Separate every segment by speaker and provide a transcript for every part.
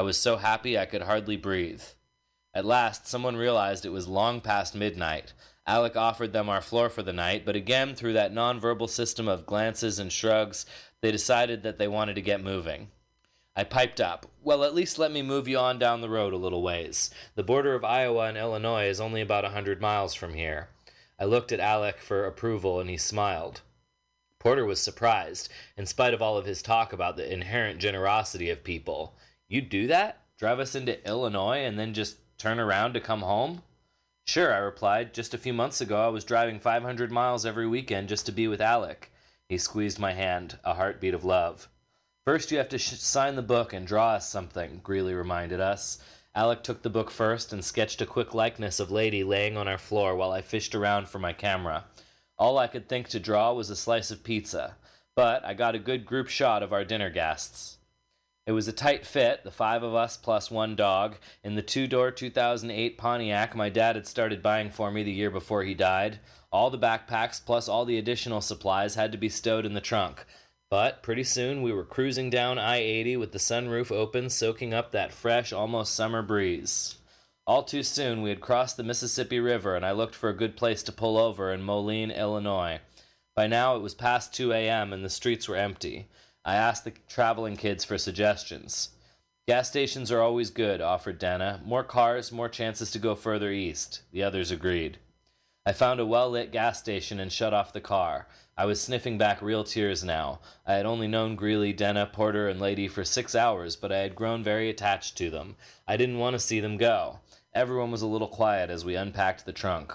Speaker 1: I was so happy I could hardly breathe. At last, someone realized it was long past midnight. Alec offered them our floor for the night, but again, through that nonverbal system of glances and shrugs, they decided that they wanted to get moving. I piped up, Well, at least let me move you on down the road a little ways. The border of Iowa and Illinois is only about a hundred miles from here. I looked at Alec for approval, and he smiled. Porter was surprised, in spite of all of his talk about the inherent generosity of people. You'd do that? Drive us into Illinois and then just turn around to come home? Sure, I replied. Just a few months ago, I was driving 500 miles every weekend just to be with Alec. He squeezed my hand, a heartbeat of love. First, you have to sh- sign the book and draw us something, Greeley reminded us. Alec took the book first and sketched a quick likeness of Lady laying on our floor while I fished around for my camera. All I could think to draw was a slice of pizza, but I got a good group shot of our dinner guests. It was a tight fit, the five of us plus one dog, in the two door 2008 Pontiac my dad had started buying for me the year before he died. All the backpacks plus all the additional supplies had to be stowed in the trunk. But pretty soon we were cruising down I 80 with the sunroof open, soaking up that fresh, almost summer breeze. All too soon, we had crossed the Mississippi River, and I looked for a good place to pull over in Moline, Illinois. By now, it was past 2 a.m., and the streets were empty. I asked the traveling kids for suggestions. Gas stations are always good, offered Dana. More cars, more chances to go further east. The others agreed. I found a well lit gas station and shut off the car. I was sniffing back real tears now. I had only known Greeley, Dana, Porter, and Lady for six hours, but I had grown very attached to them. I didn't want to see them go. Everyone was a little quiet as we unpacked the trunk.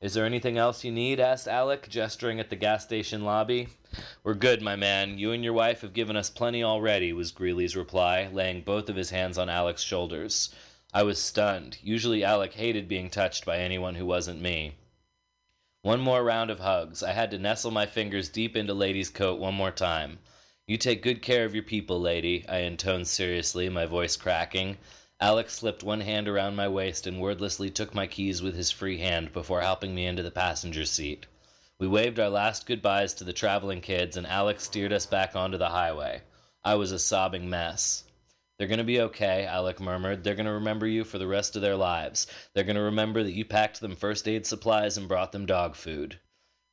Speaker 1: Is there anything else you need? asked Alec, gesturing at the gas station lobby. We're good, my man. You and your wife have given us plenty already, was Greeley's reply, laying both of his hands on Alec's shoulders. I was stunned. Usually Alec hated being touched by anyone who wasn't me. One more round of hugs. I had to nestle my fingers deep into Lady's coat one more time. You take good care of your people, lady, I intoned seriously, my voice cracking. Alec slipped one hand around my waist and wordlessly took my keys with his free hand before helping me into the passenger seat. We waved our last goodbyes to the traveling kids, and Alec steered us back onto the highway. I was a sobbing mess. They're going to be okay, Alec murmured. They're going to remember you for the rest of their lives. They're going to remember that you packed them first aid supplies and brought them dog food.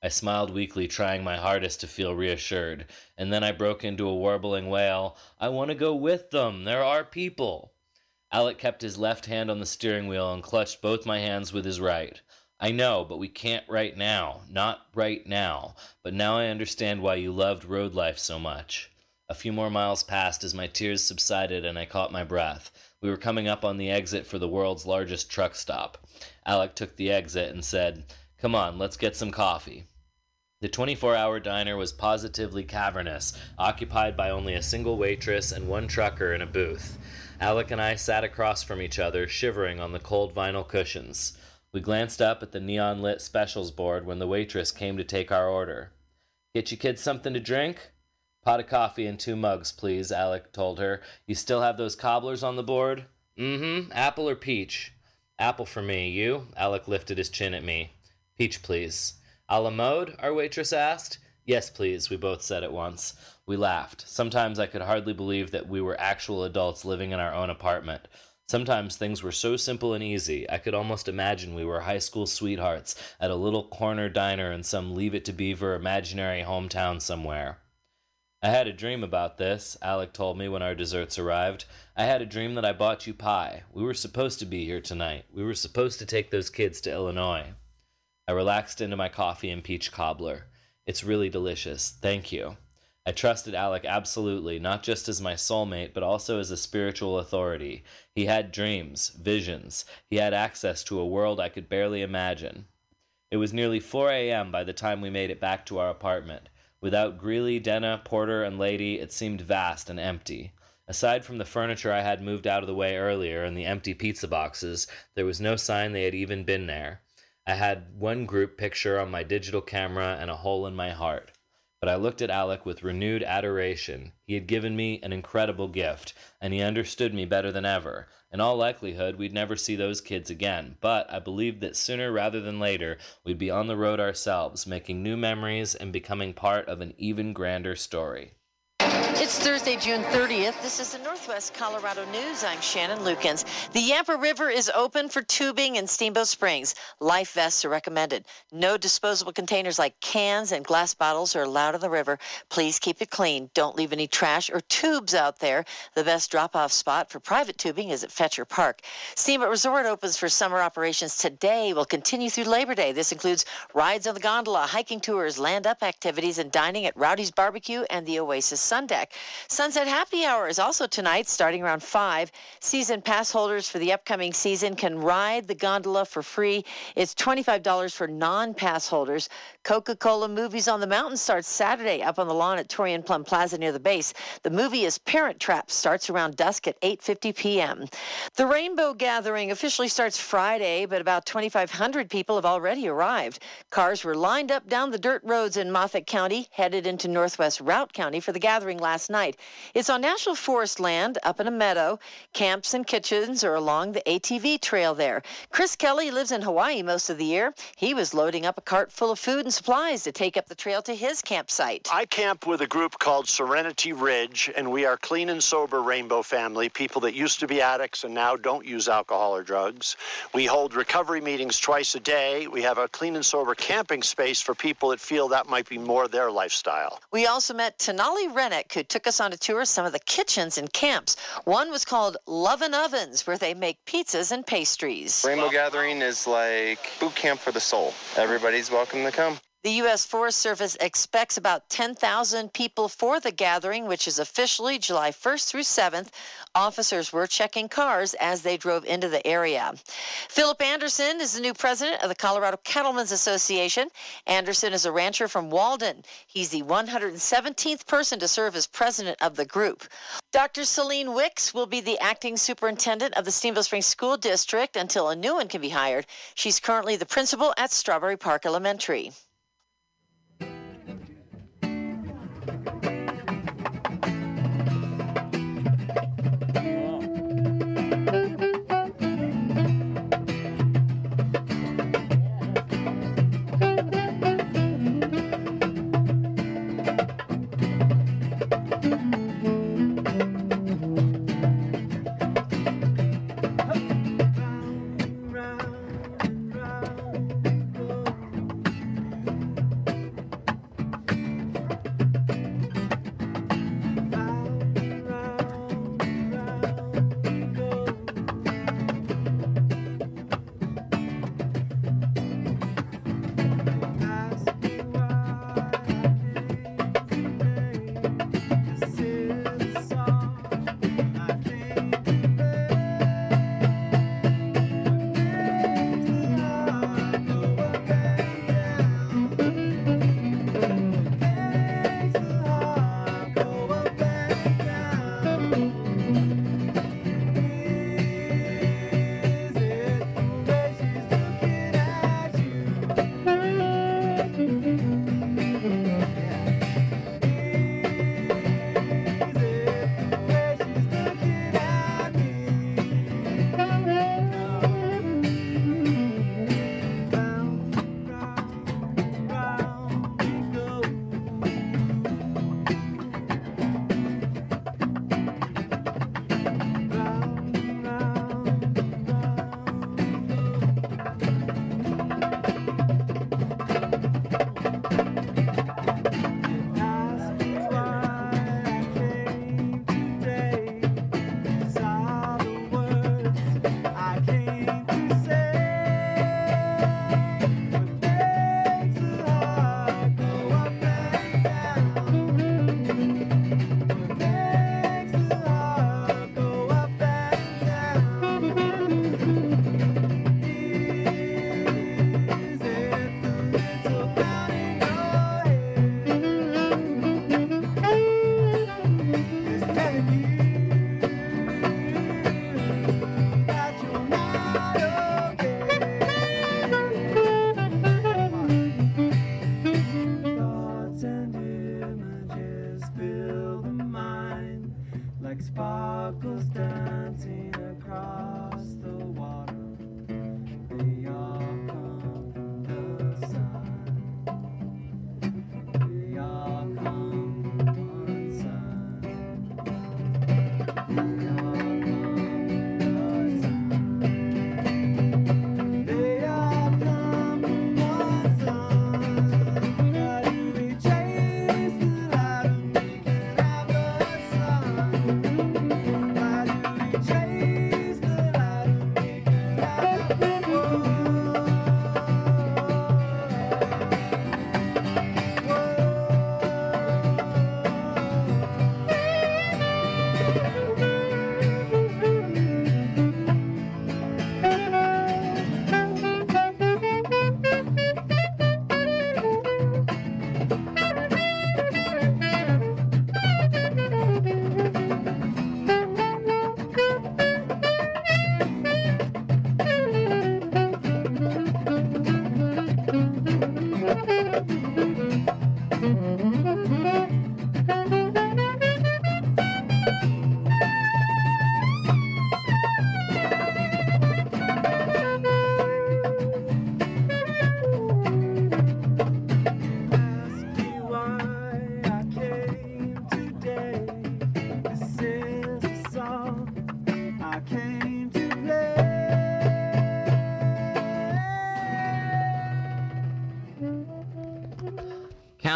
Speaker 1: I smiled weakly, trying my hardest to feel reassured, and then I broke into a warbling wail. I want to go with them. There are people. Alec kept his left hand on the steering wheel and clutched both my hands with his right. I know, but we can't right now. Not right now. But now I understand why you loved road life so much. A few more miles passed as my tears subsided and I caught my breath. We were coming up on the exit for the world's largest truck stop. Alec took the exit and said, Come on, let's get some coffee. The 24 hour diner was positively cavernous, occupied by only a single waitress and one trucker in a booth. Alec and I sat across from each other, shivering on the cold vinyl cushions. We glanced up at the neon lit specials board when the waitress came to take our order. Get you kids something to drink? Pot of coffee and two mugs, please, Alec told her. You still have those cobblers on the board? Mm hmm. Apple or peach? Apple for me. You? Alec lifted his chin at me. Peach, please. A la mode? our waitress asked. Yes, please, we both said at once. We laughed. Sometimes I could hardly believe that we were actual adults living in our own apartment. Sometimes things were so simple and easy, I could almost imagine we were high school sweethearts at a little corner diner in some Leave It to Beaver imaginary hometown somewhere. I had a dream about this, Alec told me when our desserts arrived. I had a dream that I bought you pie. We were supposed to be here tonight. We were supposed to take those kids to Illinois. I relaxed into my coffee and peach cobbler. It's really delicious. Thank you. I trusted Alec absolutely, not just as my soulmate, but also as a spiritual authority. He had dreams, visions. He had access to a world I could barely imagine. It was nearly 4 a.m. by the time we made it back to our apartment. Without Greeley, Denna, Porter, and Lady, it seemed vast and empty. Aside from the furniture I had moved out of the way earlier and the empty pizza boxes, there was no sign they had even been there. I had one group picture on my digital camera and a hole in my heart. But I looked at Alec with renewed adoration. He had given me an incredible gift, and he understood me better than ever. In all likelihood, we'd never see those kids again, but I believed that sooner rather than later we'd be on the road ourselves, making new memories and becoming part of an even grander story.
Speaker 2: It's Thursday, June 30th. This is the Northwest Colorado News. I'm Shannon Lukens. The Yampa River is open for tubing in Steamboat Springs. Life vests are recommended. No disposable containers like cans and glass bottles are allowed in the river. Please keep it clean. Don't leave any trash or tubes out there. The best drop-off spot for private tubing is at Fetcher Park. Steamboat Resort opens for summer operations today. Will continue through Labor Day. This includes rides on the gondola, hiking tours, land-up activities, and dining at Rowdy's Barbecue and the Oasis Sun Deck. Sunset Happy Hour is also tonight, starting around 5. Season pass holders for the upcoming season can ride the gondola for free. It's $25 for non pass holders. Coca Cola Movies on the Mountain starts Saturday up on the lawn at Torian Plum Plaza near the base. The movie is Parent Trap, starts around dusk at 8.50 p.m. The Rainbow Gathering officially starts Friday, but about 2,500 people have already arrived. Cars were lined up down the dirt roads in Moffat County, headed into northwest Routt County for the gathering last night. It's on national forest land up in a meadow. Camps and kitchens are along the ATV trail there. Chris Kelly lives in Hawaii most of the year. He was loading up a cart full of food and supplies to take up the trail to his campsite.
Speaker 3: I camp with a group called Serenity Ridge, and we are clean and sober rainbow family, people that used to be addicts and now don't use alcohol or drugs. We hold recovery meetings twice a day. We have a clean and sober camping space for people that feel that might be more their lifestyle.
Speaker 2: We also met Tanali Rennick, who took us on a tour of some of the kitchens and camps. One was called Love and Ovens, where they make pizzas and pastries.
Speaker 4: Rainbow Gathering is like boot camp for the soul. Everybody's welcome to come.
Speaker 2: The U.S. Forest Service expects about 10,000 people for the gathering, which is officially July 1st through 7th. Officers were checking cars as they drove into the area. Philip Anderson is the new president of the Colorado Cattlemen's Association. Anderson is a rancher from Walden. He's the 117th person to serve as president of the group. Dr. Celine Wicks will be the acting superintendent of the Steamboat Springs School District until a new one can be hired. She's currently the principal at Strawberry Park Elementary. Thank you.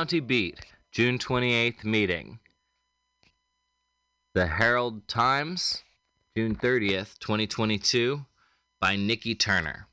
Speaker 1: County Beat, June 28th meeting. The Herald Times, June 30th, 2022, by Nikki Turner.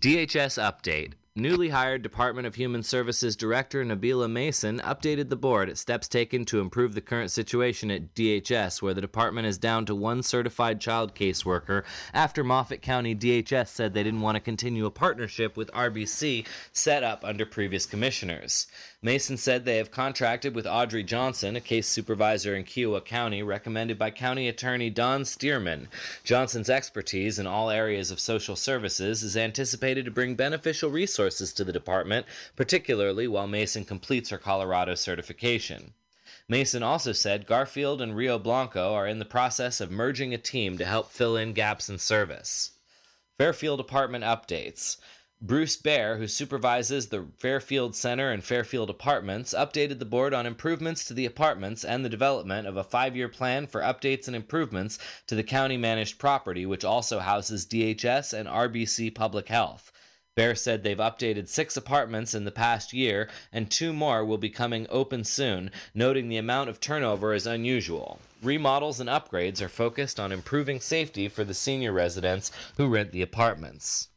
Speaker 1: DHS update. Newly hired Department of Human Services Director Nabila Mason updated the board at steps taken to improve the current situation at DHS, where the department is down to one certified child caseworker after Moffat County DHS said they didn't want to continue a partnership with RBC set up under previous commissioners. Mason said they have contracted with Audrey Johnson, a case supervisor in Kiowa County, recommended by County Attorney Don Stearman. Johnson's expertise in all areas of social services is anticipated to bring beneficial resources to the department, particularly while Mason completes her Colorado certification. Mason also said Garfield and Rio Blanco are in the process of merging a team to help fill in gaps in service. Fairfield Apartment updates. Bruce Bear, who supervises the Fairfield Center and Fairfield Apartments, updated the board on improvements to the apartments and the development of a five year plan for updates and improvements to the county managed property, which also houses DHS and RBC Public Health. Bear said they've updated six apartments in the past year, and two more will be coming open soon, noting the amount of turnover is unusual. Remodels and upgrades are focused on improving safety for the senior residents who rent the apartments.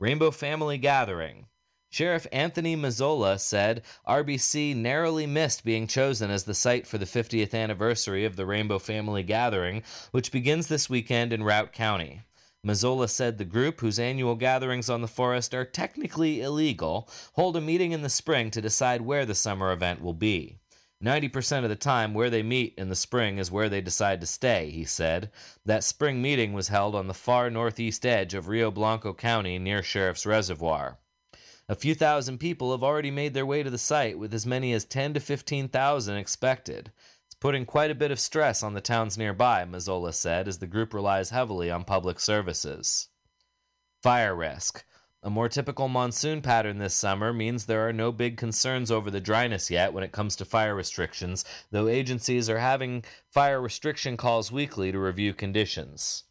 Speaker 1: Rainbow Family Gathering. Sheriff Anthony Mazzola said RBC narrowly missed being chosen as the site for the 50th anniversary of the Rainbow Family Gathering, which begins this weekend in Routt County. Mazzola said the group, whose annual gatherings on the forest are technically illegal, hold a meeting in the spring to decide where the summer event will be. 90% of the time, where they meet in the spring is where they decide to stay, he said. That spring meeting was held on the far northeast edge of Rio Blanco County near Sheriff's Reservoir. A few thousand people have already made their way to the site, with as many as 10 to 15,000 expected. It's putting quite a bit of stress on the towns nearby, Mazzola said, as the group relies heavily on public services. Fire risk. A more typical monsoon pattern this summer means there are no big concerns over the dryness yet when it comes to fire restrictions, though agencies are having fire restriction calls weekly to review conditions.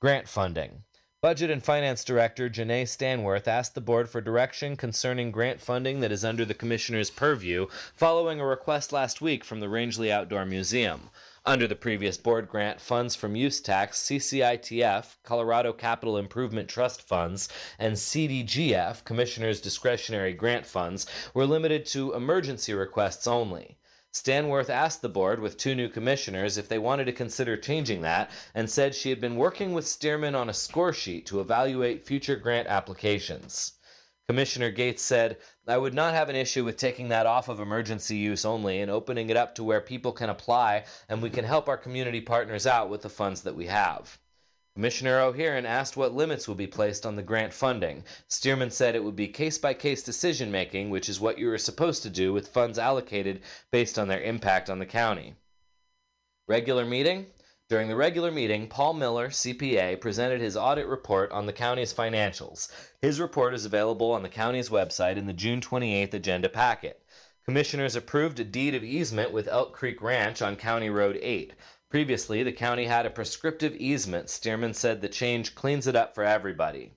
Speaker 1: Grant funding. Budget and Finance Director Janae Stanworth asked the board for direction concerning grant funding that is under the Commissioner's purview following a request last week from the Rangely Outdoor Museum. Under the previous board grant, funds from use tax, CCITF, Colorado Capital Improvement Trust funds, and CDGF, Commissioner's Discretionary Grant Funds, were limited to emergency requests only. Stanworth asked the board, with two new commissioners, if they wanted to consider changing that, and said she had been working with Stearman on a score sheet to evaluate future grant applications. Commissioner Gates said, I would not have an issue with taking that off of emergency use only and opening it up to where people can apply and we can help our community partners out with the funds that we have. Commissioner O'Hearn asked what limits would be placed on the grant funding. Stearman said it would be case by case decision making, which is what you are supposed to do with funds allocated based on their impact on the county. Regular meeting? During the regular meeting, Paul Miller, CPA, presented his audit report on the county's financials. His report is available on the county's website in the June 28th agenda packet. Commissioners approved a deed of easement with Elk Creek Ranch on County Road 8. Previously, the county had a prescriptive easement. Stearman said the change cleans it up for everybody.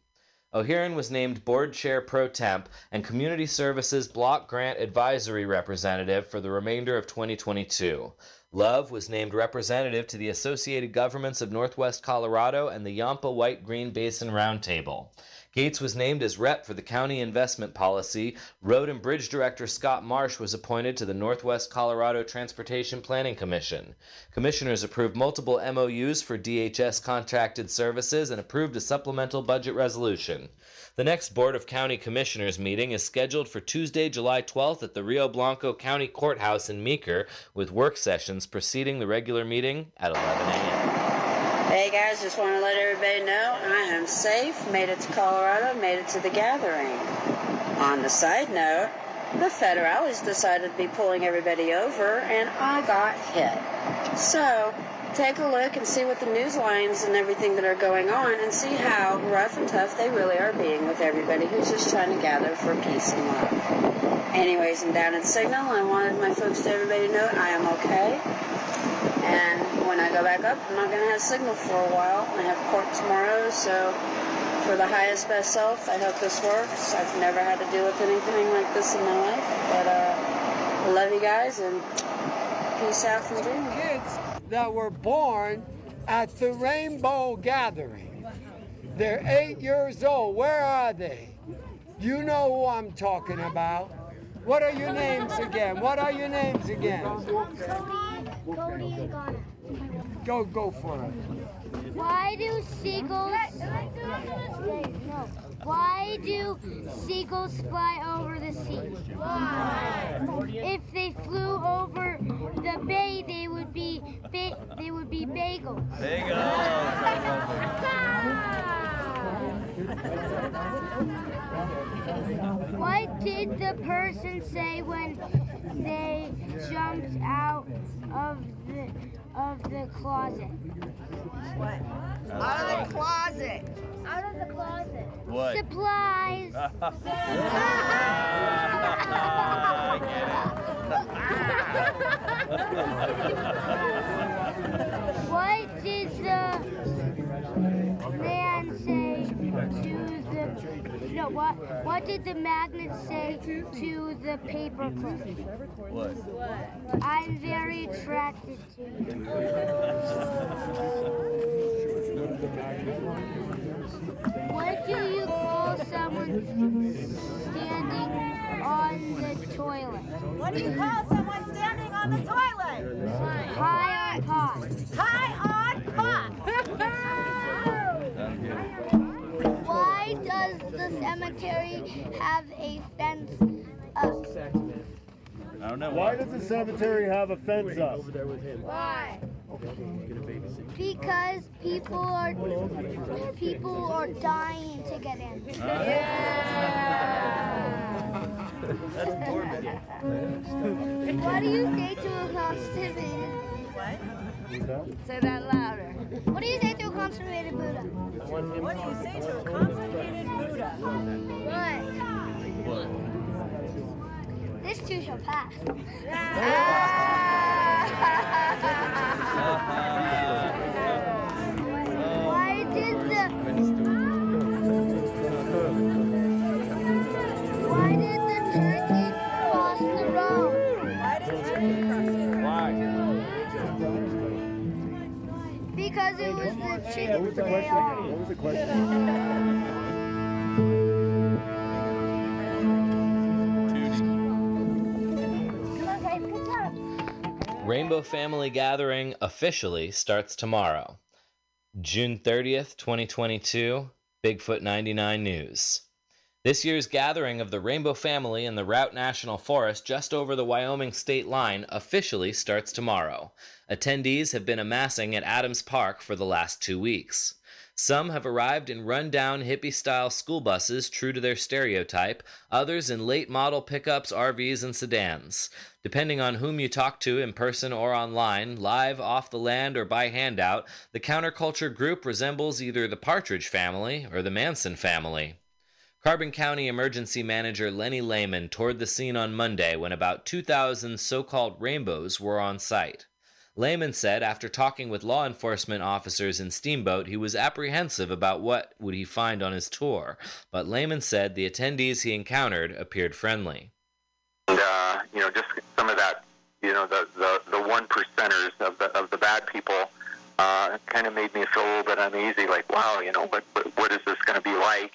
Speaker 1: O'Hearn was named board chair pro temp and community services block grant advisory representative for the remainder of 2022. Love was named representative to the Associated Governments of Northwest Colorado and the Yampa White Green Basin Roundtable. Gates was named as rep for the county investment policy. Road and Bridge Director Scott Marsh was appointed to the Northwest Colorado Transportation Planning Commission. Commissioners approved multiple MOUs for DHS contracted services and approved a supplemental budget resolution. The next Board of County Commissioners meeting is scheduled for Tuesday, July 12th at the Rio Blanco County Courthouse in Meeker, with work sessions preceding the regular meeting at 11 a.m.
Speaker 5: Hey guys, just want to let everybody know I am safe, made it to Colorado, made it to the gathering. On the side note, the federales decided to be pulling everybody over and I got hit. So, take a look and see what the news lines and everything that are going on and see how rough and tough they really are being with everybody who's just trying to gather for peace and love. Anyways, I'm down at Signal. I wanted my folks to everybody know I am okay. And when I go back up, I'm not going to have signal for a while. I have court tomorrow, so for for the highest best self. I hope this works. I've never had to deal with anything like this in my life, but uh, I love you guys and peace out from Dreaming.
Speaker 6: Kids that were born at the Rainbow Gathering. They're eight years old. Where are they? You know who I'm talking about. What are your names again? What are your names again?
Speaker 7: Cody, and Ghana.
Speaker 6: Go, go for it.
Speaker 7: Why do seagulls? No. Why do seagulls fly over the sea? Why? If they flew over the bay, they would be ba- they would be bagels. bagels. What did the person say when they jumped out of the of the closet? What?
Speaker 8: Out of the closet.
Speaker 7: Out of the closet.
Speaker 9: What?
Speaker 7: Supplies. I get what did the no what what did the magnet say to the paper clip?
Speaker 9: What?
Speaker 7: I'm very attracted to you. What do you call someone standing on the toilet?
Speaker 8: What do you call someone standing on the toilet?
Speaker 7: High on pot.
Speaker 8: High on pot.
Speaker 7: does the cemetery have a fence up?
Speaker 9: I don't know.
Speaker 10: Why does the cemetery have a fence up?
Speaker 7: Why? Because people are people are dying to get in.
Speaker 9: That's morbid.
Speaker 7: What do you say to a constipated? Say that louder. What do you say to a constipated Buddha?
Speaker 8: What do you say to a constipated Buddha?
Speaker 7: What? This too shall pass. Why
Speaker 1: Family Gathering officially starts tomorrow. June 30th, 2022, Bigfoot 99 News. This year's gathering of the Rainbow Family in the Routt National Forest just over the Wyoming state line officially starts tomorrow. Attendees have been amassing at Adams Park for the last two weeks. Some have arrived in run-down hippie-style school buses true to their stereotype, others in late model pickups, RVs, and sedans. Depending on whom you talk to in person or online, live, off the land, or by handout, the counterculture group resembles either the Partridge family or the Manson family. Carbon County Emergency Manager Lenny Lehman toured the scene on Monday when about 2,000 so called rainbows were on site. Lehman said after talking with law enforcement officers in Steamboat, he was apprehensive about what would he find on his tour, but Lehman said the attendees he encountered appeared friendly.
Speaker 11: and uh, you know, just some of that, you know, the the, the one percenters of the of the bad people, uh, kind of made me feel a little bit uneasy. Like, wow, you know, what what, is this going to be like?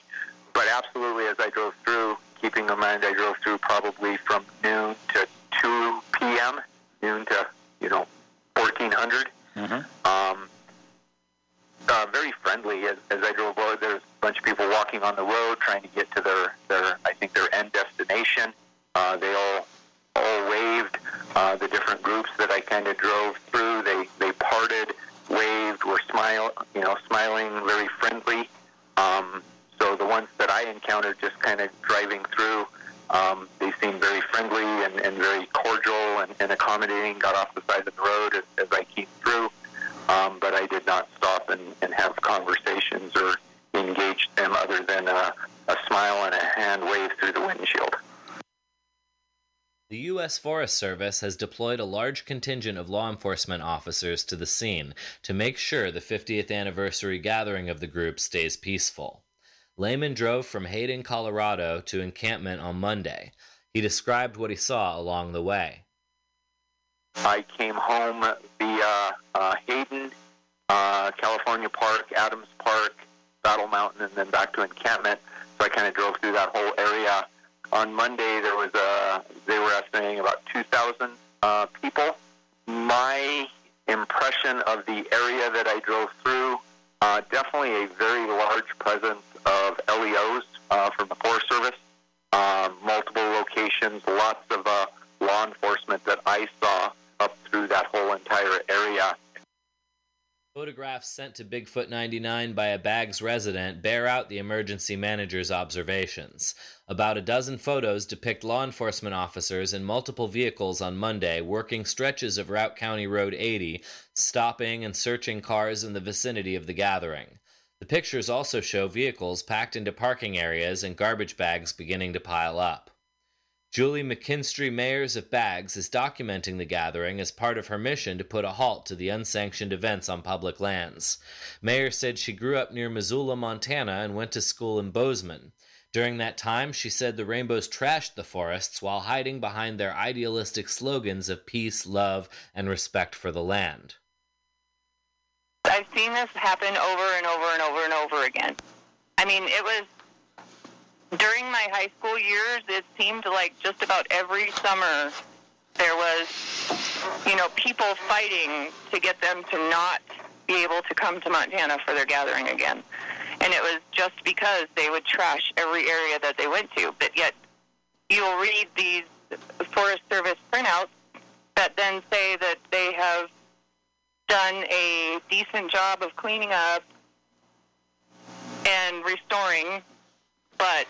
Speaker 11: But absolutely, as I drove through, keeping in mind I drove through probably from noon to 2 p.m., noon to you know 1400. Um, uh, very friendly as, as I drove over. There's a bunch of people walking on the road trying to get to their, their I think their end destination. Uh, they all all waved. Uh, the different groups that I kind of drove through, they they parted, waved, were smile, you know, smiling, very friendly. Um, so the ones that I encountered, just kind of driving through, um, they seemed very friendly and, and very cordial and, and accommodating. Got off the side of the road as, as I came through, um, but I did not stop and, and have conversations or engage them other than a, a smile and a hand wave through the windshield.
Speaker 1: The U.S. Forest Service has deployed a large contingent of law enforcement officers to the scene to make sure the 50th anniversary gathering of the group stays peaceful. Lehman drove from Hayden, Colorado to encampment on Monday. He described what he saw along the way.
Speaker 11: I came home via uh, Hayden, uh, California Park, Adams Park, Battle Mountain, and then back to encampment. So I kind of drove through that whole area. On Monday, there was a they were estimating about 2,000 uh, people. My impression of the area that I drove through, uh, definitely a very large presence of LEOs uh, from the Forest Service, uh, multiple locations, lots of uh, law enforcement that I saw up through that whole entire area.
Speaker 1: Photographs sent to Bigfoot 99 by a Baggs resident bear out the emergency manager's observations. About a dozen photos depict law enforcement officers in multiple vehicles on Monday working stretches of Routt County Road 80, stopping and searching cars in the vicinity of the gathering. The pictures also show vehicles packed into parking areas and garbage bags beginning to pile up. Julie McKinstry Mayers of Baggs is documenting the gathering as part of her mission to put a halt to the unsanctioned events on public lands. Mayer said she grew up near Missoula, Montana, and went to school in Bozeman. During that time, she said the Rainbows trashed the forests while hiding behind their idealistic slogans of peace, love, and respect for the land.
Speaker 12: I've seen this happen over and over and over and over again. I mean, it was during my high school years, it seemed like just about every summer there was, you know, people fighting to get them to not be able to come to Montana for their gathering again. And it was just because they would trash every area that they went to. But yet, you'll read these Forest Service printouts that then say that they have done a decent job of cleaning up and restoring, but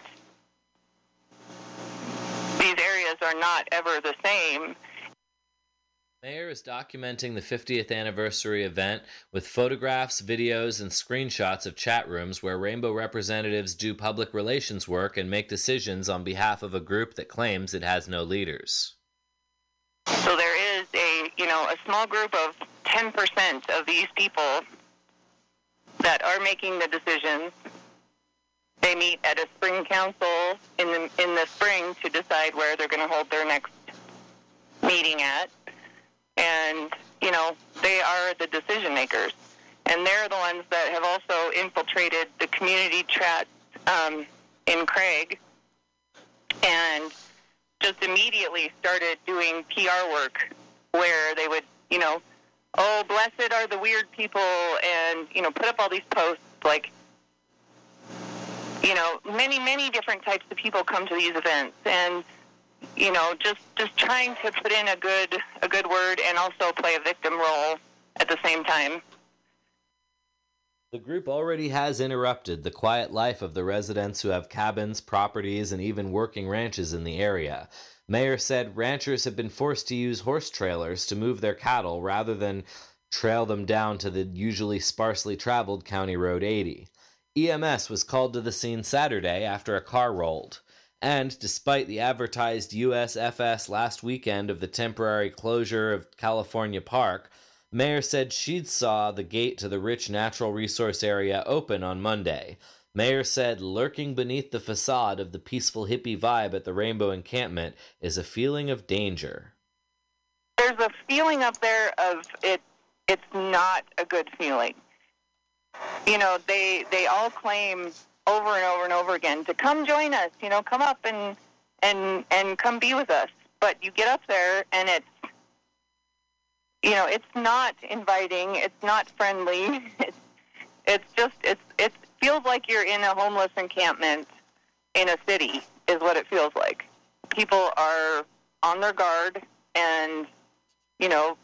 Speaker 12: these areas are not ever the same.
Speaker 1: Mayer is documenting the 50th anniversary event with photographs, videos, and screenshots of chat rooms where Rainbow representatives do public relations work and make decisions on behalf of a group that claims it has no leaders.
Speaker 12: So there is a, you know, a small group of 10% of these people that are making the decisions. They meet at a spring council in the in the spring to decide where they're going to hold their next meeting at, and you know they are the decision makers, and they're the ones that have also infiltrated the community chat um, in Craig, and just immediately started doing PR work where they would, you know, oh, blessed are the weird people, and, you know, put up all these posts like, you know, many, many different types of people come to these events, and, you know, just, just trying to put in a good, a good word and also play a victim role at the same time.
Speaker 1: The group already has interrupted the quiet life of the residents who have cabins, properties, and even working ranches in the area. Mayer said ranchers have been forced to use horse trailers to move their cattle rather than trail them down to the usually sparsely traveled County Road 80. EMS was called to the scene Saturday after a car rolled. And despite the advertised USFS last weekend of the temporary closure of California Park, Mayer said she'd saw the gate to the rich natural resource area open on Monday. Mayer said lurking beneath the facade of the peaceful hippie vibe at the Rainbow Encampment is a feeling of danger.
Speaker 12: There's a feeling up there of it. It's not a good feeling. You know, they they all claim over and over and over again to come join us. You know, come up and and and come be with us. But you get up there and it's you know, it's not inviting. It's not friendly. It's it's just it's it feels like you're in a homeless encampment in a city. Is what it feels like. People are on their guard, and you know,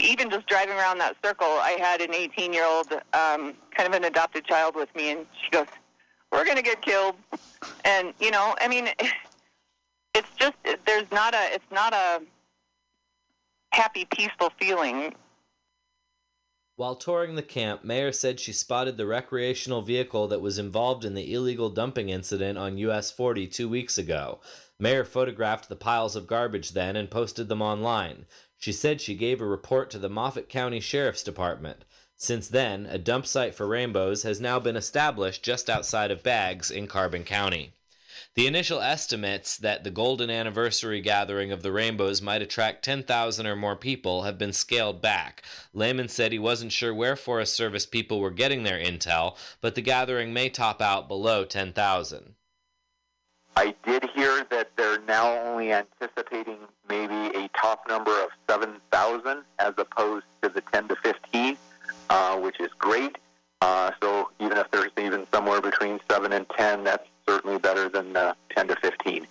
Speaker 12: even just driving around that circle, I had an 18 year old, um, kind of an adopted child with me, and she goes, "We're gonna get killed," and you know, I mean, it's just there's not a it's not a happy, peaceful feeling.
Speaker 1: While touring the camp, Mayer said she spotted the recreational vehicle that was involved in the illegal dumping incident on US 40 two weeks ago. Mayer photographed the piles of garbage then and posted them online. She said she gave a report to the Moffat County Sheriff's Department. Since then, a dump site for rainbows has now been established just outside of Baggs in Carbon County. The initial estimates that the golden anniversary gathering of the rainbows might attract 10,000 or more people have been scaled back. Lehman said he wasn't sure where Forest Service people were getting their intel, but the gathering may top out below 10,000.
Speaker 11: I did hear that they're now only anticipating maybe a top number of 7,000 as opposed to the 10 to 15, uh, which is great. Uh, so even if there's even somewhere between 7 and 10, that's certainly better than uh, 10 to 15.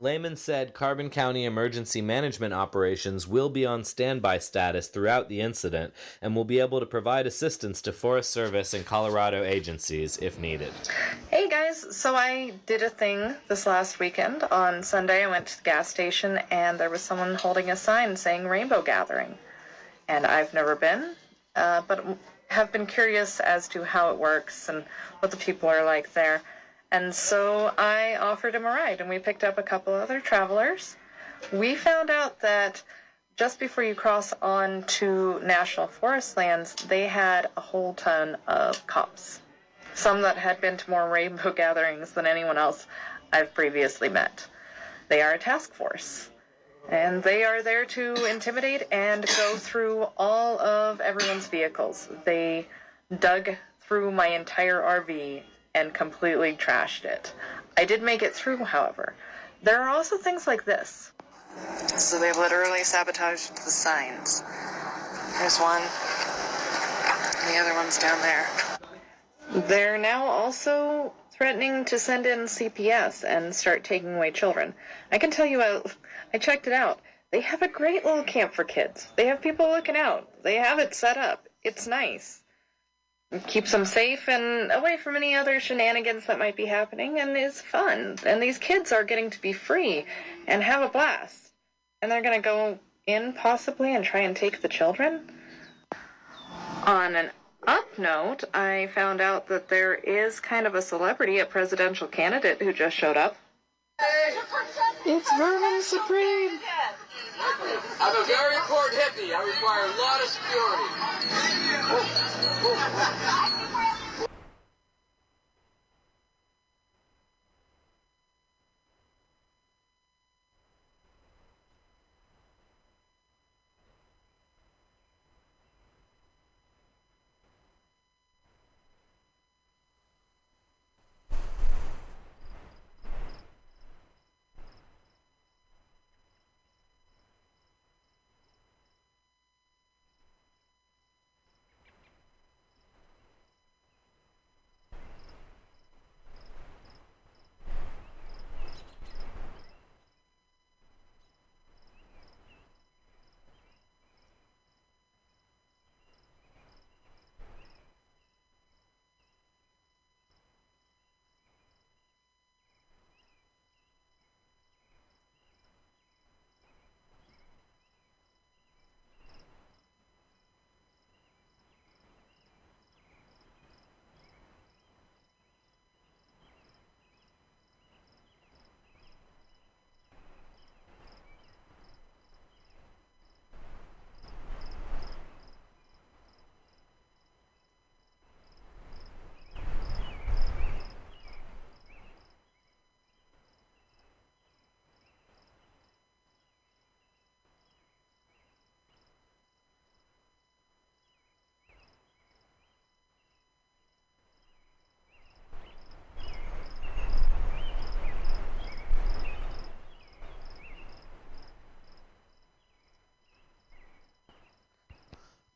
Speaker 1: Lehman said Carbon County emergency management operations will be on standby status throughout the incident and will be able to provide assistance to Forest Service and Colorado agencies if needed.
Speaker 13: Hey guys, so I did a thing this last weekend. On Sunday, I went to the gas station and there was someone holding a sign saying Rainbow Gathering. And I've never been, uh, but have been curious as to how it works and what the people are like there. And so I offered him a ride, and we picked up a couple other travelers. We found out that just before you cross on to national forest lands, they had a whole ton of cops. Some that had been to more rainbow gatherings than anyone else I've previously met. They are a task force. And they are there to intimidate and go through all of everyone's vehicles. They dug through my entire RV and completely trashed it. I did make it through, however. There are also things like this. So they literally sabotaged the signs. There's one, and the other one's down there. They're now also threatening to send in CPS and start taking away children. I can tell you, I, I checked it out. They have a great little camp for kids. They have people looking out. They have it set up. It's nice keeps them safe and away from any other shenanigans that might be happening and is fun. And these kids are getting to be free and have a blast. And they're going to go in possibly and try and take the children. On an up note, I found out that there is kind of a celebrity, a presidential candidate who just showed up. It's Vermin Supreme.
Speaker 14: I'm a very important hippie. I require a lot of security.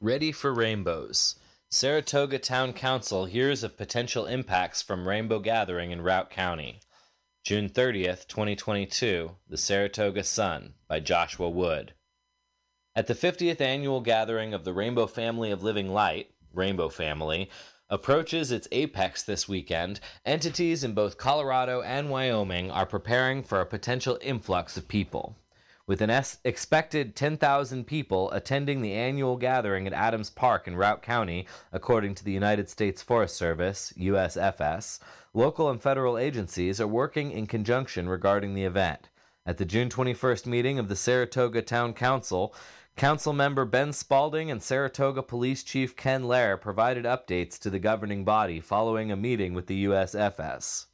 Speaker 1: Ready for rainbows. Saratoga Town Council hears of potential impacts from rainbow gathering in Routt County. June 30th, 2022, The Saratoga Sun by Joshua Wood. At the 50th annual gathering of the Rainbow Family of Living Light, Rainbow Family, approaches its apex this weekend, entities in both Colorado and Wyoming are preparing for a potential influx of people with an expected 10,000 people attending the annual gathering at Adams Park in Routt County, according to the United States Forest Service, USFS. Local and federal agencies are working in conjunction regarding the event. At the June 21st meeting of the Saratoga Town Council, Council member Ben Spalding and Saratoga Police Chief Ken Lair provided updates to the governing body following a meeting with the USFS.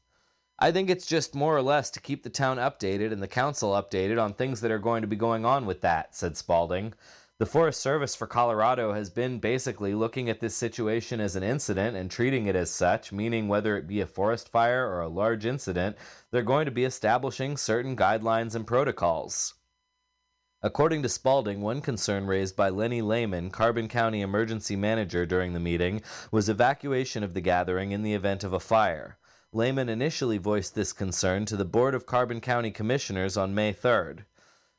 Speaker 1: I think it's just more or less to keep the town updated and the council updated on things that are going to be going on with that, said Spalding. The Forest Service for Colorado has been basically looking at this situation as an incident and treating it as such, meaning whether it be a forest fire or a large incident, they're going to be establishing certain guidelines and protocols. According to Spalding, one concern raised by Lenny Lehman, Carbon County emergency manager during the meeting, was evacuation of the gathering in the event of a fire. Lehman initially voiced this concern to the Board of Carbon County Commissioners on May 3rd.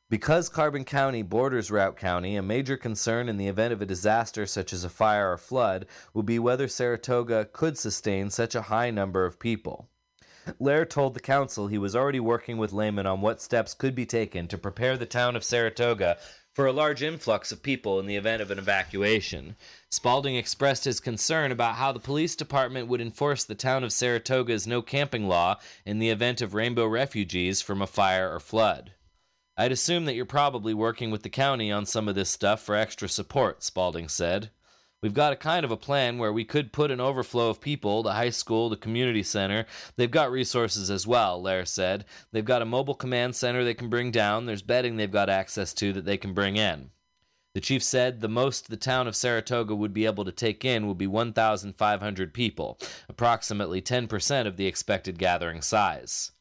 Speaker 1: Because Carbon County borders Routt County, a major concern in the event of a disaster such as a fire or flood would be whether Saratoga could sustain such a high number of people. Lair told the council he was already working with Lehman on what steps could be taken to prepare the town of Saratoga for a large influx of people in the event of an evacuation. Spalding expressed his concern about how the police department would enforce the town of Saratoga's no camping law in the event of rainbow refugees from a fire or flood. I'd assume that you're probably working with the county on some of this stuff for extra support, Spalding said. We've got a kind of a plan where we could put an overflow of people, the high school, the community center. They've got resources as well, Lair said. They've got a mobile command center they can bring down. There's bedding they've got access to that they can bring in. The chief said the most the town of Saratoga would be able to take in would be 1,500 people, approximately 10% of the expected gathering size.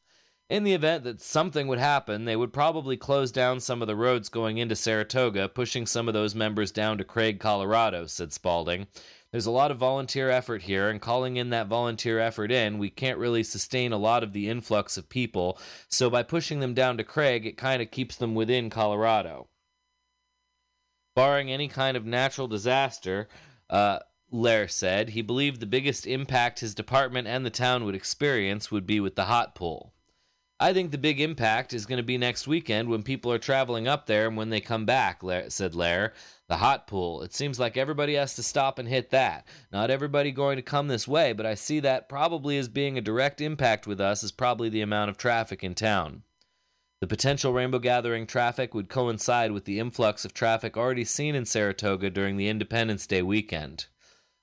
Speaker 1: In the event that something would happen, they would probably close down some of the roads going into Saratoga, pushing some of those members down to Craig, Colorado, said Spalding. There's a lot of volunteer effort here, and calling in that volunteer effort in, we can't really sustain a lot of the influx of people, so by pushing them down to Craig, it kind of keeps them within Colorado. Barring any kind of natural disaster, uh, Lair said, he believed the biggest impact his department and the town would experience would be with the hot pool. I think the big impact is going to be next weekend when people are traveling up there and when they come back, said Lair. The hot pool. It seems like everybody has to stop and hit that. Not everybody going to come this way, but I see that probably as being a direct impact with us is probably the amount of traffic in town. The potential rainbow gathering traffic would coincide with the influx of traffic already seen in Saratoga during the Independence Day weekend.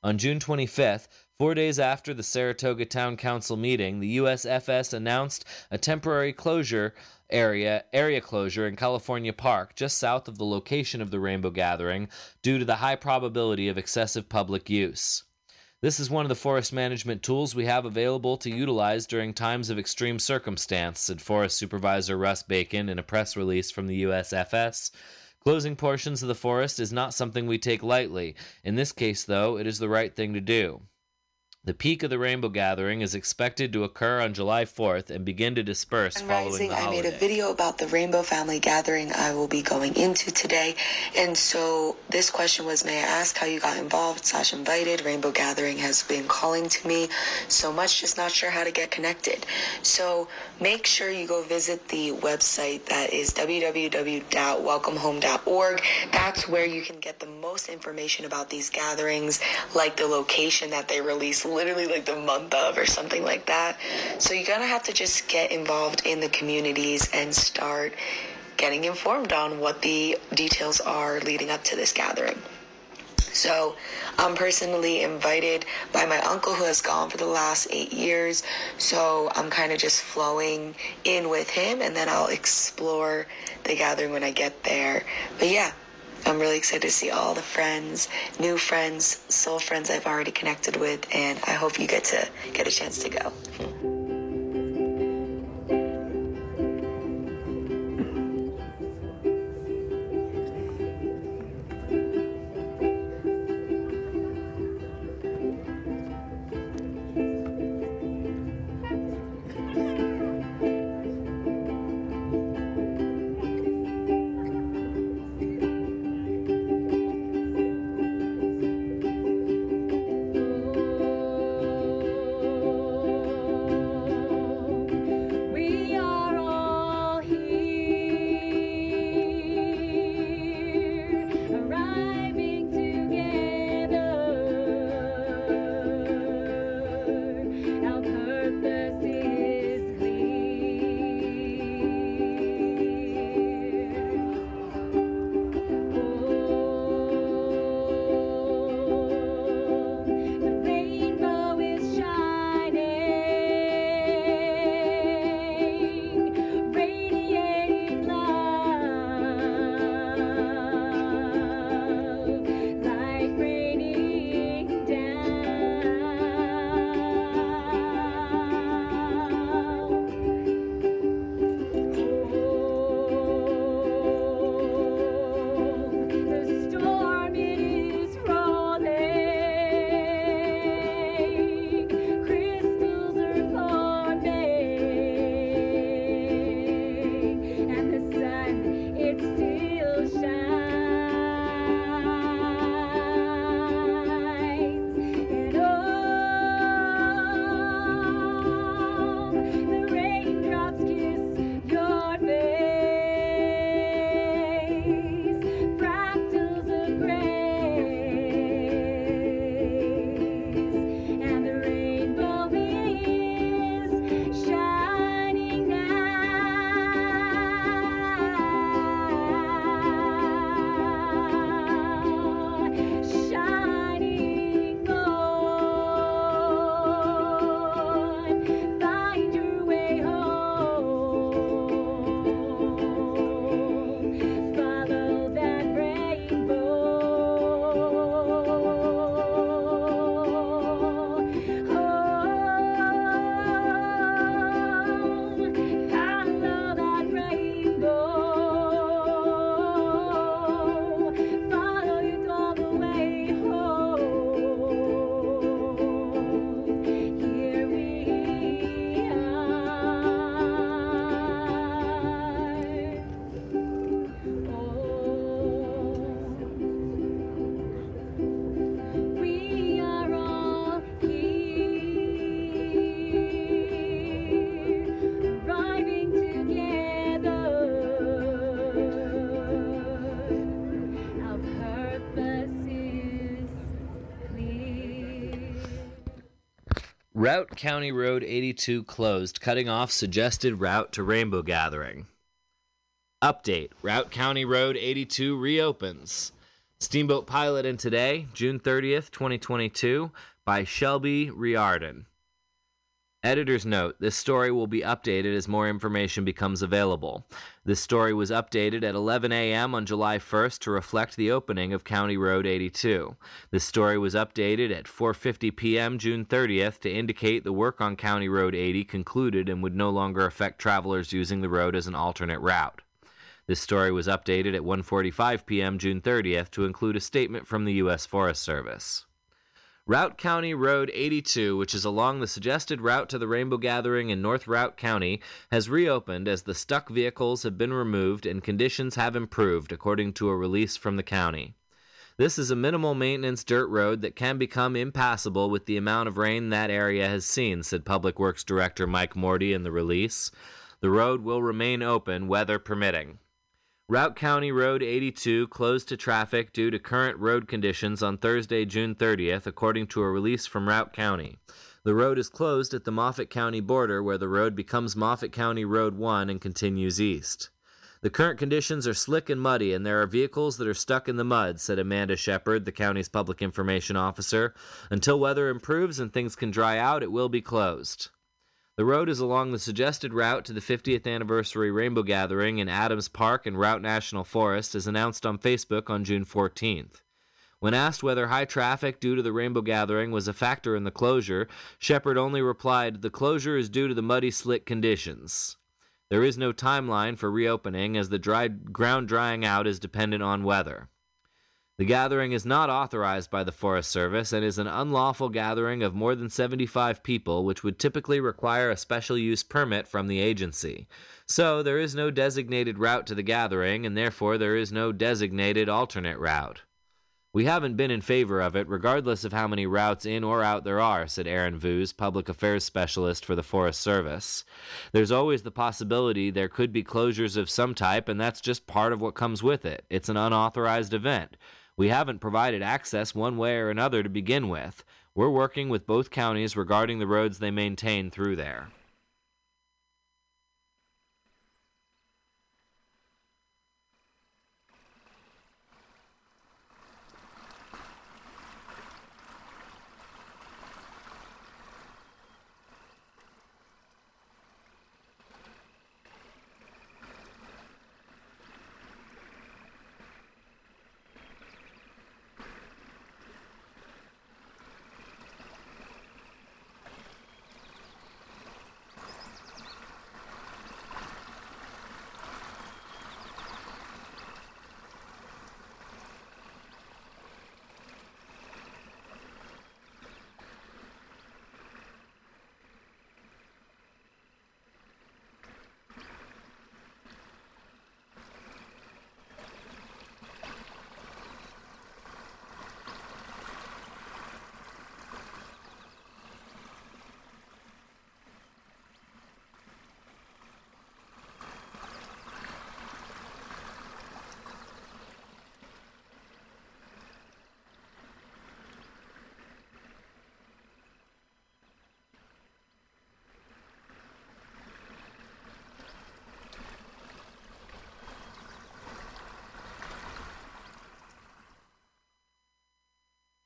Speaker 1: On June 25th, Four days after the Saratoga Town Council meeting, the USFS announced a temporary closure area area closure in California Park, just south of the location of the Rainbow Gathering, due to the high probability of excessive public use. This is one of the forest management tools we have available to utilize during times of extreme circumstance, said Forest Supervisor Russ Bacon in a press release from the USFS. Closing portions of the forest is not something we take lightly. In this case, though, it is the right thing to do. The peak of the rainbow gathering is expected to occur on July 4th and begin to disperse following the
Speaker 15: I made a video about the rainbow family gathering I will be going into today. And so this question was, may I ask how you got involved slash invited? Rainbow Gathering has been calling to me so much, just not sure how to get connected. So make sure you go visit the website that is www.welcomehome.org. That's where you can get the most information about these gatherings, like the location that they release literally like the month of or something like that. So you're gonna have to just get involved in the communities and start getting informed on what the details are leading up to this gathering. So I'm personally invited by my uncle who has gone for the last eight years. So I'm kind of just flowing in with him and then I'll explore the gathering when I get there. But yeah, I'm really excited to see all the friends, new friends, soul friends I've already connected with, and I hope you get to get a chance to go.
Speaker 1: Routt County Road 82 closed, cutting off suggested route to rainbow gathering. Update Routt County Road 82 reopens. Steamboat Pilot in Today, June 30th, 2022, by Shelby Reardon. Editor's note this story will be updated as more information becomes available. This story was updated at 11 a.m. on July 1st to reflect the opening of County Road 82. This story was updated at 4:50 p.m. June 30th to indicate the work on County Road 80 concluded and would no longer affect travelers using the road as an alternate route. This story was updated at 1:45 p.m. June 30th to include a statement from the U.S. Forest Service. Routt County Road 82, which is along the suggested route to the Rainbow Gathering in North Routt County, has reopened as the stuck vehicles have been removed and conditions have improved, according to a release from the county. This is a minimal maintenance dirt road that can become impassable with the amount of rain that area has seen, said Public Works Director Mike Mordi in the release. The road will remain open, weather permitting. Routt County Road 82 closed to traffic due to current road conditions on Thursday, June 30th, according to a release from Routt County. The road is closed at the Moffat County border, where the road becomes Moffat County Road 1 and continues east. The current conditions are slick and muddy, and there are vehicles that are stuck in the mud, said Amanda Shepard, the county's public information officer. Until weather improves and things can dry out, it will be closed. The road is along the suggested route to the 50th anniversary Rainbow Gathering in Adams Park and Routt National Forest, as announced on Facebook on June 14th. When asked whether high traffic due to the Rainbow Gathering was a factor in the closure, Shepard only replied, The closure is due to the muddy, slick conditions. There is no timeline for reopening, as the dry, ground drying out is dependent on weather. The gathering is not authorized by the Forest Service and is an unlawful gathering of more than 75 people, which would typically require a special use permit from the agency. So, there is no designated route to the gathering, and therefore there is no designated alternate route. We haven't been in favor of it, regardless of how many routes in or out there are, said Aaron Voos, public affairs specialist for the Forest Service. There's always the possibility there could be closures of some type, and that's just part of what comes with it. It's an unauthorized event. We haven't provided access one way or another to begin with. We're working with both counties regarding the roads they maintain through there.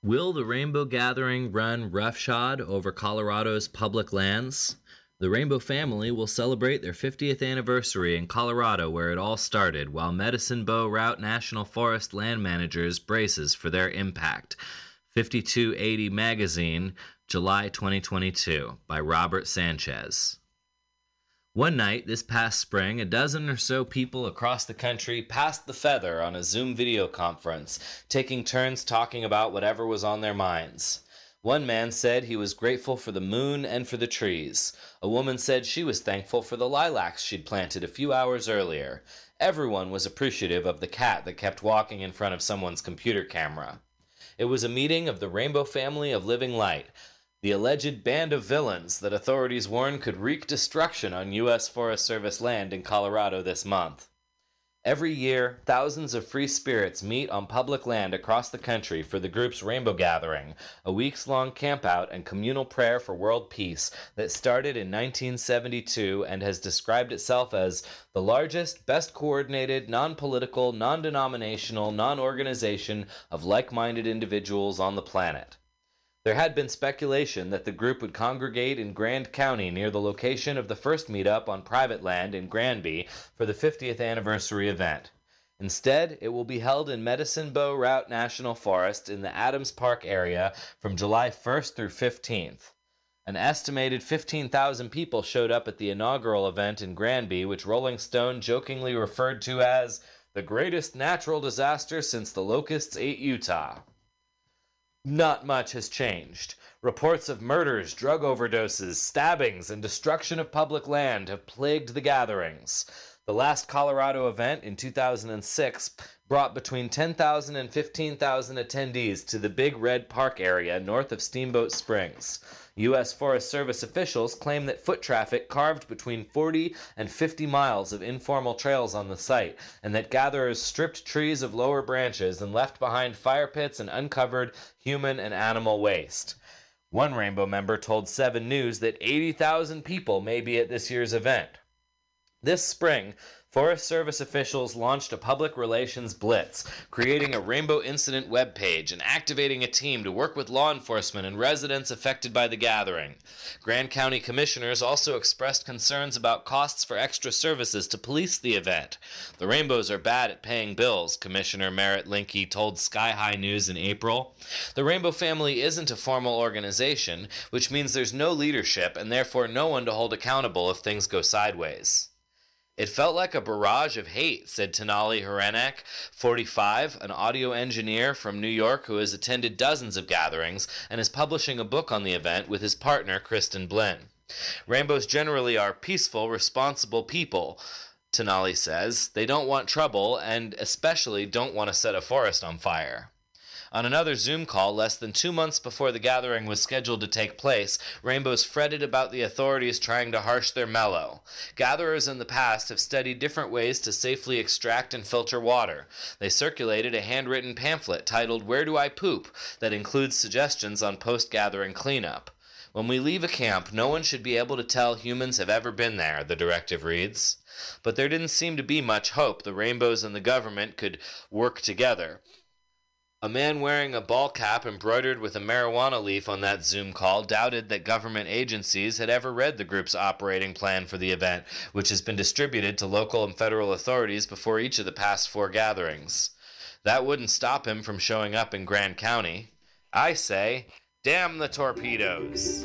Speaker 1: Will the Rainbow Gathering run roughshod over Colorado's public lands? The Rainbow family will celebrate their 50th anniversary in Colorado, where it all started, while Medicine Bow Routt National Forest land managers braces for their impact. 5280 Magazine, July 2022, by Robert Sanchez. One night this past spring, a dozen or so people across the country passed the feather on a Zoom video conference, taking turns talking about whatever was on their minds. One man said he was grateful for the moon and for the trees. A woman said she was thankful for the lilacs she'd planted a few hours earlier. Everyone was appreciative of the cat that kept walking in front of someone's computer camera. It was a meeting of the Rainbow Family of Living Light, the alleged band of villains that authorities warn could wreak destruction on U.S. Forest Service land in Colorado this month. Every year, thousands of free spirits meet on public land across the country for the group's Rainbow Gathering, a weeks long campout and communal prayer for world peace that started in 1972 and has described itself as the largest, best coordinated, non political, non denominational, non organization of like minded individuals on the planet. There had been speculation that the group would congregate in Grand County near the location of the first meetup on private land in Granby for the 50th anniversary event. Instead, it will be held in Medicine Bow Routt National Forest in the Adams Park area from July 1st through 15th. An estimated 15,000 people showed up at the inaugural event in Granby, which Rolling Stone jokingly referred to as the greatest natural disaster since the locusts ate Utah. Not much has changed. Reports of murders, drug overdoses, stabbings, and destruction of public land have plagued the gatherings. The last Colorado event in 2006 brought between 10,000 and 15,000 attendees to the Big Red Park area north of Steamboat Springs. U.S. Forest Service officials claim that foot traffic carved between 40 and 50 miles of informal trails on the site, and that gatherers stripped trees of lower branches and left behind fire pits and uncovered human and animal waste. One Rainbow member told 7 News that 80,000 people may be at this year's event. This spring, Forest Service officials launched a public relations blitz, creating a Rainbow Incident webpage and activating a team to work with law enforcement and residents affected by the gathering. Grand County commissioners also expressed concerns about costs for extra services to police the event. The Rainbows are bad at paying bills, Commissioner Merrit Linke told Sky High News in April. The Rainbow family isn't a formal organization, which means there's no leadership and therefore no one to hold accountable if things go sideways. It felt like a barrage of hate, said Tenali Horenek, 45, an audio engineer from New York who has attended dozens of gatherings and is publishing a book on the event with his partner, Kristen Blinn. Rainbows generally are peaceful, responsible people, Tenali says. They don't want trouble and especially don't want to set a forest on fire. On another Zoom call less than two months before the gathering was scheduled to take place, Rainbows fretted about the authorities trying to harsh their mellow. Gatherers in the past have studied different ways to safely extract and filter water. They circulated a handwritten pamphlet titled Where Do I Poop that includes suggestions on post gathering cleanup. When we leave a camp, no one should be able to tell humans have ever been there, the directive reads. But there didn't seem to be much hope the rainbows and the government could work together. A man wearing a ball cap embroidered with a marijuana leaf on that Zoom call doubted that government agencies had ever read the group's operating plan for the event, which has been distributed to local and federal authorities before each of the past four gatherings. That wouldn't stop him from showing up in Grand County. I say, damn the torpedoes.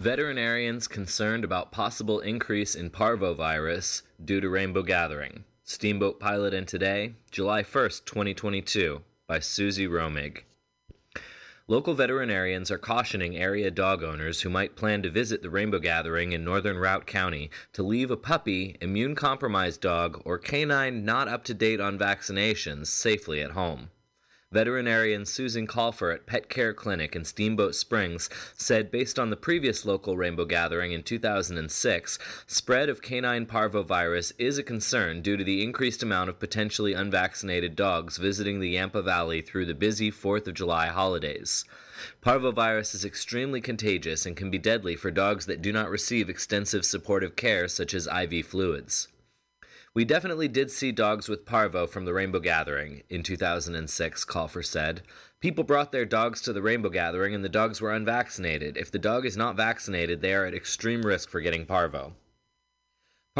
Speaker 1: Veterinarians concerned about possible increase in parvovirus due to rainbow gathering. Steamboat Pilot and Today, July 1st, 2022, by Suzie Romig. Local veterinarians are cautioning area dog owners who might plan to visit the rainbow gathering in northern Routt County to leave a puppy, immune compromised dog, or canine not up to date on vaccinations safely at home. Veterinarian Susan Colfer at Pet Care Clinic in Steamboat Springs said based on the previous local rainbow gathering in 2006, spread of canine parvovirus is a concern due to the increased amount of potentially unvaccinated dogs visiting the Yampa Valley through the busy 4th of July holidays. Parvovirus is extremely contagious and can be deadly for dogs that do not receive extensive supportive care such as IV fluids. We definitely did see dogs with parvo from the Rainbow Gathering in 2006, Colfer said. People brought their dogs to the Rainbow Gathering and the dogs were unvaccinated. If the dog is not vaccinated, they are at extreme risk for getting parvo.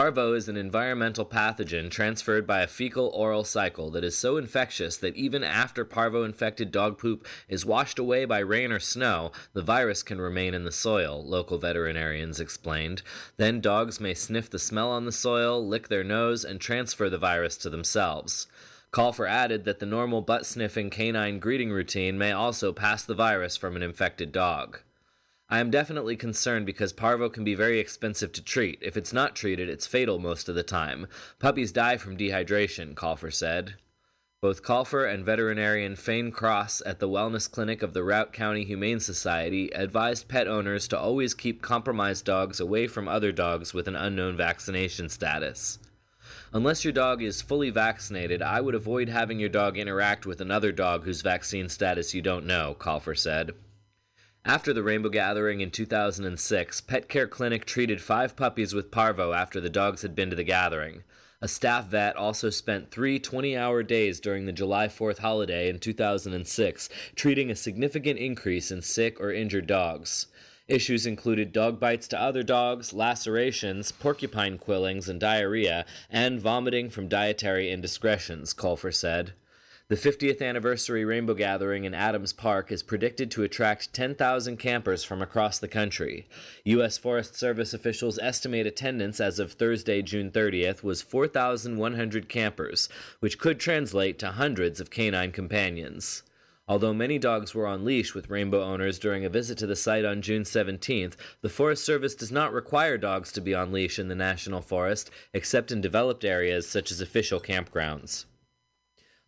Speaker 1: Parvo is an environmental pathogen transferred by a fecal oral cycle that is so infectious that even after parvo infected dog poop is washed away by rain or snow, the virus can remain in the soil, local veterinarians explained. Then dogs may sniff the smell on the soil, lick their nose, and transfer the virus to themselves. Colfer added that the normal butt sniffing canine greeting routine may also pass the virus from an infected dog. I am definitely concerned because parvo can be very expensive to treat. If it's not treated, it's fatal most of the time. Puppies die from dehydration, Colfer said. Both Colfer and veterinarian Fane Cross at the Wellness Clinic of the Routt County Humane Society advised pet owners to always keep compromised dogs away from other dogs with an unknown vaccination status. Unless your dog is fully vaccinated, I would avoid having your dog interact with another dog whose vaccine status you don't know, Colfer said. After the Rainbow Gathering in 2006, Pet Care Clinic treated five puppies with parvo after the dogs had been to the gathering. A staff vet also spent three 20 hour days during the July 4th holiday in 2006, treating a significant increase in sick or injured dogs. Issues included dog bites to other dogs, lacerations, porcupine quillings and diarrhea, and vomiting from dietary indiscretions, Colfer said. The 50th anniversary Rainbow Gathering in Adams Park is predicted to attract 10,000 campers from across the country. U.S. Forest Service officials estimate attendance as of Thursday, June 30th, was 4,100 campers, which could translate to hundreds of canine companions. Although many dogs were on leash with rainbow owners during a visit to the site on June 17th, the Forest Service does not require dogs to be on leash in the National Forest, except in developed areas such as official campgrounds.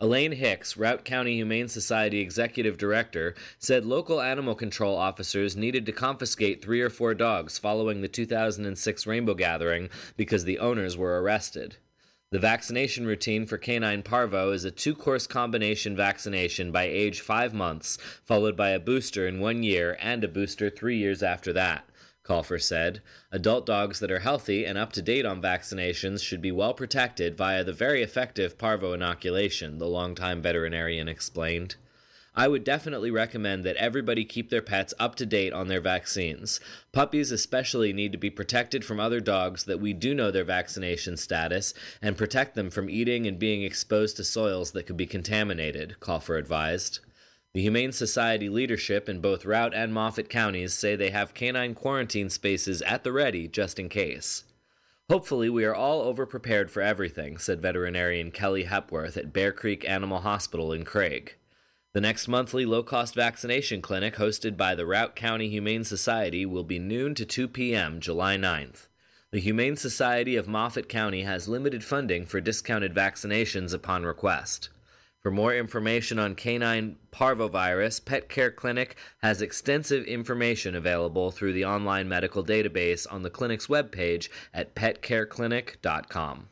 Speaker 1: Elaine Hicks, Routt County Humane Society Executive Director, said local animal control officers needed to confiscate three or four dogs following the 2006 Rainbow Gathering because the owners were arrested. The vaccination routine for canine parvo is a two course combination vaccination by age five months, followed by a booster in one year and a booster three years after that. Colfer said, Adult dogs that are healthy and up to date on vaccinations should be well protected via the very effective parvo inoculation, the longtime veterinarian explained. I would definitely recommend that everybody keep their pets up to date on their vaccines. Puppies, especially, need to be protected from other dogs that we do know their vaccination status and protect them from eating and being exposed to soils that could be contaminated, Colfer advised. The Humane Society leadership in both Routt and Moffat counties say they have canine quarantine spaces at the ready just in case. Hopefully, we are all overprepared for everything, said veterinarian Kelly Hepworth at Bear Creek Animal Hospital in Craig. The next monthly low cost vaccination clinic hosted by the Routt County Humane Society will be noon to 2 p.m. July 9th. The Humane Society of Moffat County has limited funding for discounted vaccinations upon request. For more information on canine parvovirus, Pet Care Clinic has extensive information available through the online medical database on the clinic's webpage at petcareclinic.com.